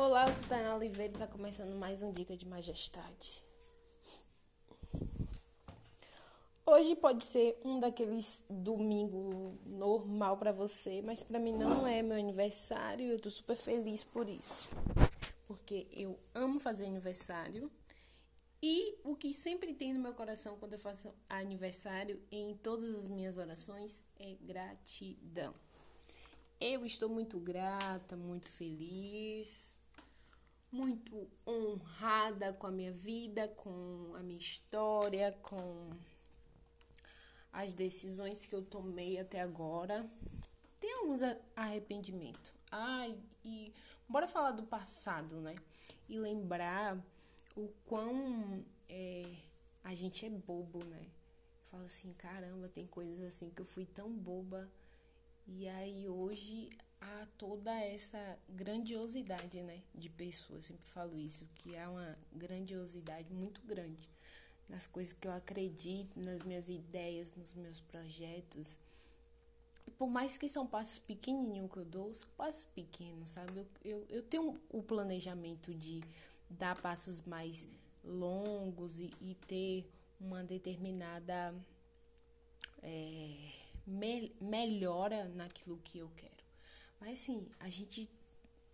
Olá, eu sou Tainá Oliveira e está começando mais um Dica de Majestade. Hoje pode ser um daqueles domingo normal para você, mas para mim não é meu aniversário e eu tô super feliz por isso. Porque eu amo fazer aniversário e o que sempre tem no meu coração quando eu faço aniversário em todas as minhas orações é gratidão. Eu estou muito grata, muito feliz, muito honrada com a minha vida, com a minha história, com as decisões que eu tomei até agora. Tem alguns arrependimentos. Ai, e bora falar do passado, né? E lembrar o quão é, a gente é bobo, né? Fala assim, caramba, tem coisas assim que eu fui tão boba. E aí hoje há toda essa grandiosidade, né, de pessoas. Eu sempre falo isso, que há uma grandiosidade muito grande nas coisas que eu acredito, nas minhas ideias, nos meus projetos. Por mais que são passos pequenininhos que eu dou, são passos pequenos, sabe? Eu, eu, eu tenho o planejamento de dar passos mais longos e, e ter uma determinada é, me, melhora naquilo que eu quero. Mas assim, a gente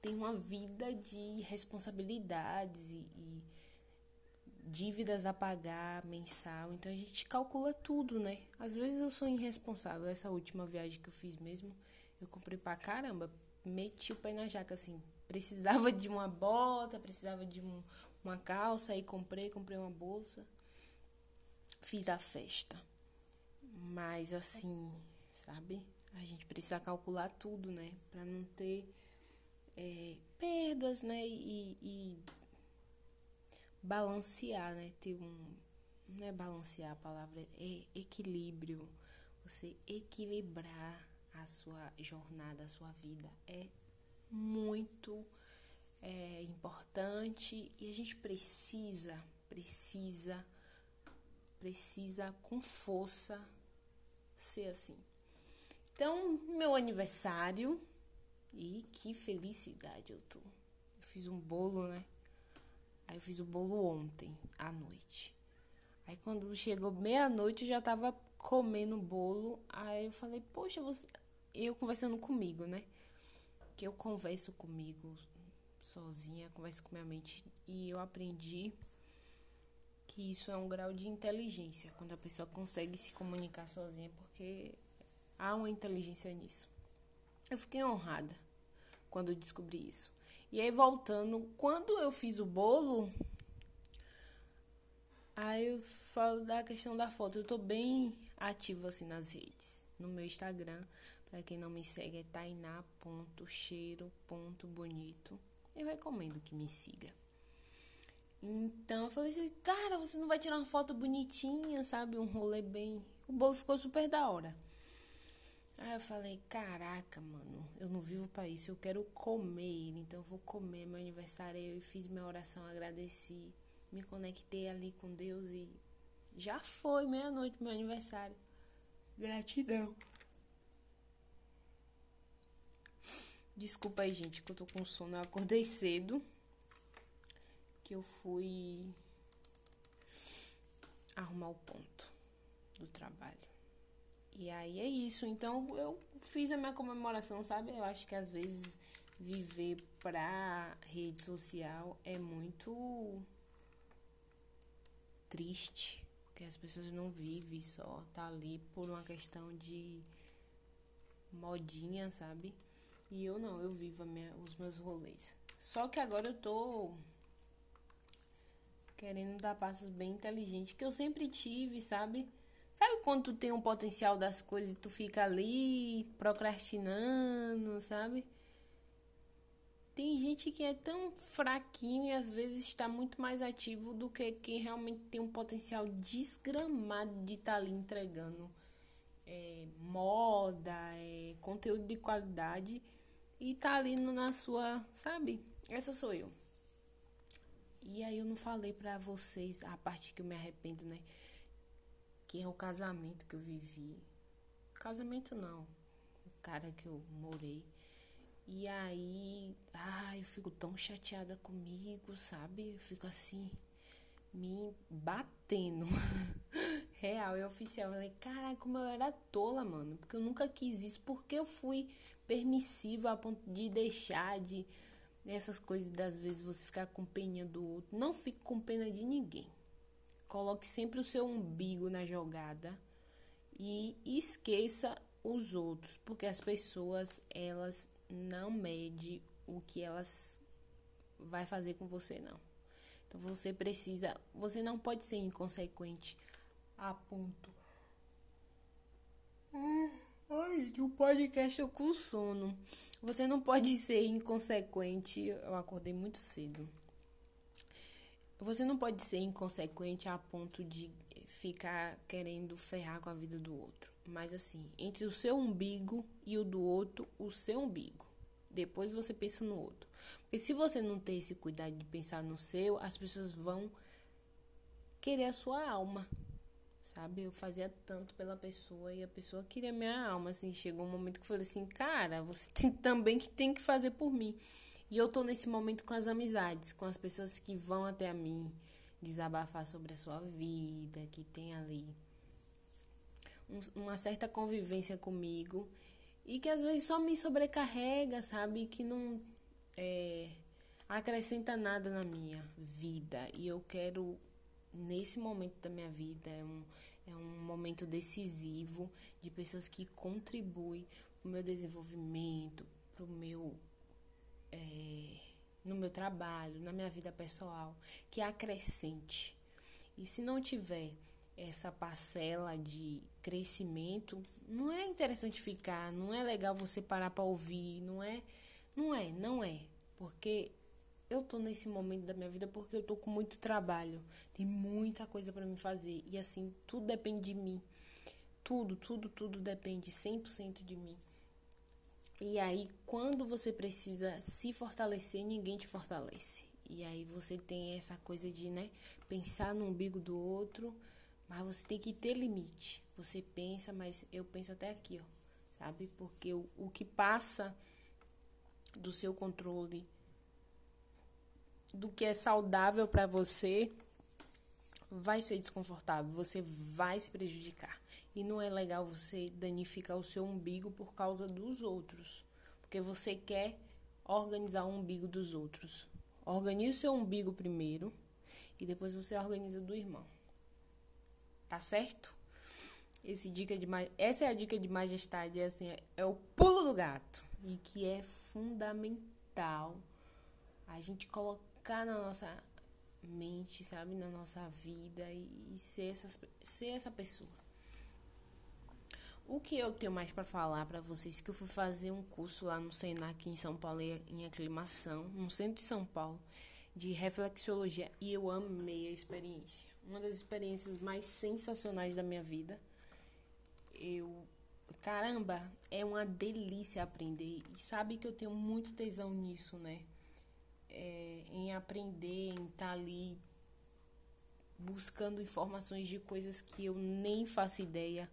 tem uma vida de responsabilidades e, e dívidas a pagar mensal, então a gente calcula tudo, né? Às vezes eu sou irresponsável. Essa última viagem que eu fiz mesmo, eu comprei pra caramba, meti o pé na jaca assim. Precisava de uma bota, precisava de um, uma calça, aí comprei, comprei uma bolsa. Fiz a festa. Mas assim, sabe? A gente precisa calcular tudo, né? Pra não ter é, perdas, né? E, e balancear, né? Ter um. Não é balancear a palavra, é equilíbrio. Você equilibrar a sua jornada, a sua vida. É muito é, importante e a gente precisa, precisa, precisa com força ser assim. Então, meu aniversário, e que felicidade eu tô. Eu fiz um bolo, né? Aí eu fiz o bolo ontem, à noite. Aí quando chegou meia-noite eu já tava comendo bolo. Aí eu falei, poxa, você. Eu conversando comigo, né? Que eu converso comigo sozinha, converso com minha mente. E eu aprendi que isso é um grau de inteligência. Quando a pessoa consegue se comunicar sozinha, porque há uma inteligência nisso. Eu fiquei honrada quando eu descobri isso. E aí, voltando, quando eu fiz o bolo, aí eu falo da questão da foto. Eu tô bem ativa assim nas redes. No meu Instagram, para quem não me segue, é tainá.cheiro.bonito. Eu recomendo que me siga. Então eu falei assim, cara, você não vai tirar uma foto bonitinha, sabe? Um rolê bem. O bolo ficou super da hora. Aí eu falei, caraca, mano, eu não vivo para isso, eu quero comer ele, então eu vou comer meu aniversário. Eu fiz minha oração, agradeci, me conectei ali com Deus e já foi meia-noite meu aniversário. Gratidão. Desculpa aí, gente, que eu tô com sono. Eu acordei cedo. Que eu fui arrumar o ponto do trabalho. E aí é isso. Então eu fiz a minha comemoração, sabe? Eu acho que às vezes viver pra rede social é muito triste. Porque as pessoas não vivem só, tá ali por uma questão de modinha, sabe? E eu não, eu vivo minha, os meus rolês. Só que agora eu tô querendo dar passos bem inteligentes que eu sempre tive, sabe? Sabe quando tu tem um potencial das coisas e tu fica ali procrastinando, sabe? Tem gente que é tão fraquinho e às vezes está muito mais ativo do que quem realmente tem um potencial desgramado de estar tá ali entregando é, moda, é, conteúdo de qualidade e tá ali na sua, sabe? Essa sou eu. E aí eu não falei pra vocês a parte que eu me arrependo, né? Que é o casamento que eu vivi. Casamento não, o cara que eu morei. E aí, ai, fico tão chateada comigo, sabe? Eu fico assim, me batendo. Real e oficial. Eu falei, caraca, como eu era tola, mano. Porque eu nunca quis isso. Porque eu fui permissiva a ponto de deixar de. Essas coisas das vezes você ficar com pena do outro. Não fique com pena de ninguém. Coloque sempre o seu umbigo na jogada. E esqueça os outros. Porque as pessoas, elas não medem o que elas vai fazer com você, não. Então você precisa, você não pode ser inconsequente a ponto. Ai, o podcast eu com sono. Você não pode ser inconsequente. Eu acordei muito cedo. Você não pode ser inconsequente a ponto de ficar querendo ferrar com a vida do outro. Mas assim, entre o seu umbigo e o do outro, o seu umbigo. Depois você pensa no outro. Porque se você não ter esse cuidado de pensar no seu, as pessoas vão querer a sua alma. Sabe? Eu fazia tanto pela pessoa e a pessoa queria minha alma. Assim, chegou um momento que eu falei assim, cara, você tem também que tem que fazer por mim. E eu tô nesse momento com as amizades, com as pessoas que vão até a mim desabafar sobre a sua vida, que tem ali uma certa convivência comigo e que às vezes só me sobrecarrega, sabe? Que não é, acrescenta nada na minha vida. E eu quero, nesse momento da minha vida, é um, é um momento decisivo de pessoas que contribuem para o meu desenvolvimento, para o meu. É, no meu trabalho, na minha vida pessoal, que acrescente. E se não tiver essa parcela de crescimento, não é interessante ficar, não é legal você parar para ouvir, não é, não é, não é, porque eu tô nesse momento da minha vida porque eu tô com muito trabalho, tem muita coisa para me fazer e assim, tudo depende de mim. Tudo, tudo, tudo depende 100% de mim. E aí, quando você precisa se fortalecer, ninguém te fortalece. E aí você tem essa coisa de, né, pensar no umbigo do outro, mas você tem que ter limite. Você pensa, mas eu penso até aqui, ó. Sabe? Porque o, o que passa do seu controle, do que é saudável para você, vai ser desconfortável. Você vai se prejudicar. E não é legal você danificar o seu umbigo por causa dos outros. Porque você quer organizar o umbigo dos outros. Organize o seu umbigo primeiro e depois você organiza do irmão. Tá certo? Esse dica de, essa é a dica de majestade, é, assim, é o pulo do gato. E que é fundamental a gente colocar na nossa mente, sabe, na nossa vida e, e ser, essas, ser essa pessoa. O que eu tenho mais para falar para vocês que eu fui fazer um curso lá no Senac em São Paulo em aclimação, no centro de São Paulo, de reflexologia e eu amei a experiência uma das experiências mais sensacionais da minha vida. Eu, caramba, é uma delícia aprender. E sabe que eu tenho muito tesão nisso, né? É, em aprender, em estar tá ali buscando informações de coisas que eu nem faço ideia.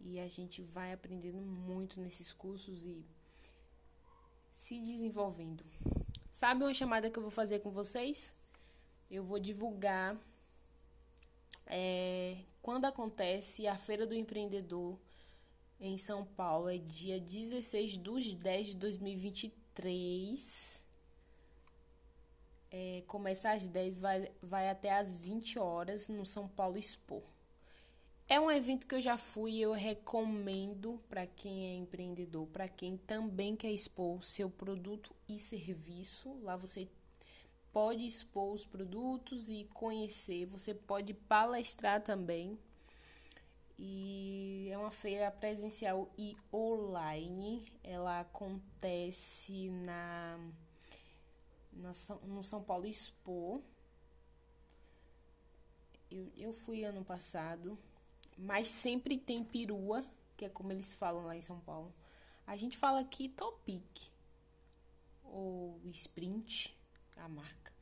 E a gente vai aprendendo muito nesses cursos e se desenvolvendo. Sabe uma chamada que eu vou fazer com vocês? Eu vou divulgar é, quando acontece a Feira do Empreendedor em São Paulo, é dia 16 de 10 de 2023. É, começa às 10, vai, vai até às 20 horas no São Paulo Expo. É um evento que eu já fui e eu recomendo para quem é empreendedor, para quem também quer expor seu produto e serviço. Lá você pode expor os produtos e conhecer, você pode palestrar também. E é uma feira presencial e online. Ela acontece na, na no São Paulo Expo. Eu, eu fui ano passado, mas sempre tem perua, que é como eles falam lá em São Paulo. A gente fala aqui topic ou sprint, a marca.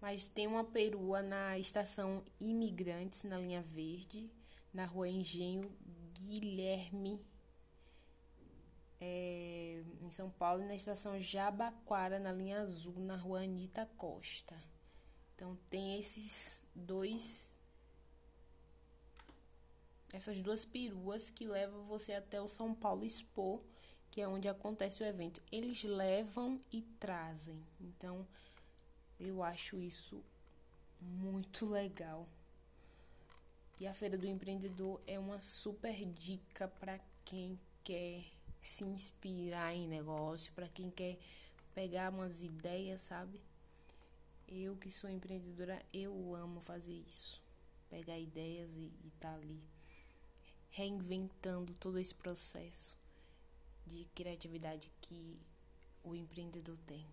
Mas tem uma perua na estação Imigrantes, na linha verde, na rua Engenho Guilherme. é, em São Paulo, na estação Jabaquara, na linha azul, na rua Anitta Costa. Então tem esses dois essas duas peruas que levam você até o São Paulo Expo, que é onde acontece o evento. Eles levam e trazem. Então, eu acho isso muito legal. E a Feira do Empreendedor é uma super dica para quem quer se inspirar em negócio, para quem quer pegar umas ideias, sabe? Eu que sou empreendedora, eu amo fazer isso. Pegar ideias e, e tá ali reinventando todo esse processo de criatividade que o empreendedor tem.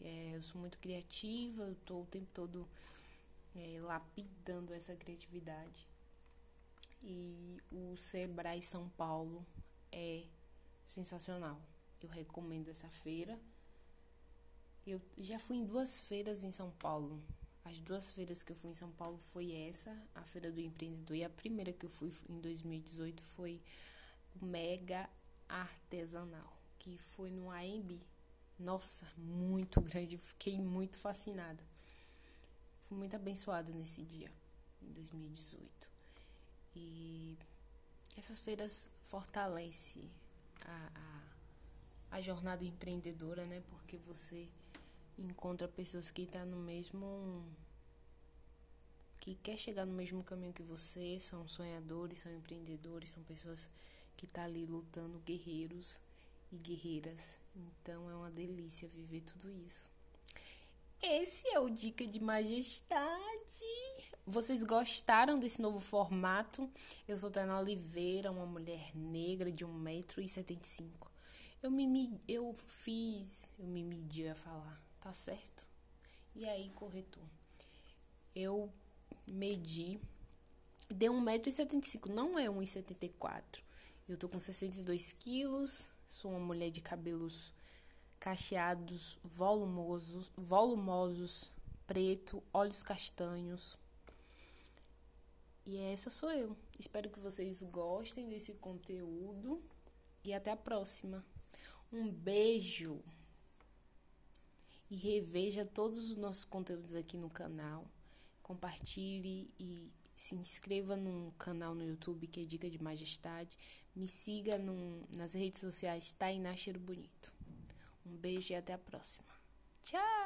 É, eu sou muito criativa, tô o tempo todo é, lapidando essa criatividade. E o Sebrae São Paulo é sensacional. Eu recomendo essa feira. Eu já fui em duas feiras em São Paulo. As duas feiras que eu fui em São Paulo foi essa, a Feira do Empreendedor, e a primeira que eu fui em 2018 foi o Mega Artesanal, que foi no AMB. Nossa, muito grande, fiquei muito fascinada. Fui muito abençoada nesse dia, em 2018. E essas feiras fortalecem a, a, a jornada empreendedora, né? Porque você encontra pessoas que estão tá no mesmo que quer chegar no mesmo caminho que você, são sonhadores, são empreendedores, são pessoas que estão tá ali lutando, guerreiros e guerreiras. Então é uma delícia viver tudo isso. Esse é o Dica de Majestade. Vocês gostaram desse novo formato? Eu sou Tana Oliveira, uma mulher negra de 1,75m. Eu me eu fiz, eu me medi a falar, tá certo? E aí, corretor? Eu medi, deu 1,75m, não é 1,74m. Eu tô com 62 quilos, sou uma mulher de cabelos cacheados, volumosos, volumosos, preto, olhos castanhos. E essa sou eu. Espero que vocês gostem desse conteúdo e até a próxima. Um beijo. E reveja todos os nossos conteúdos aqui no canal. Compartilhe e se inscreva no canal no YouTube que é Dica de Majestade. Me siga nas redes sociais Tainá Cheiro Bonito. Um beijo e até a próxima. Tchau!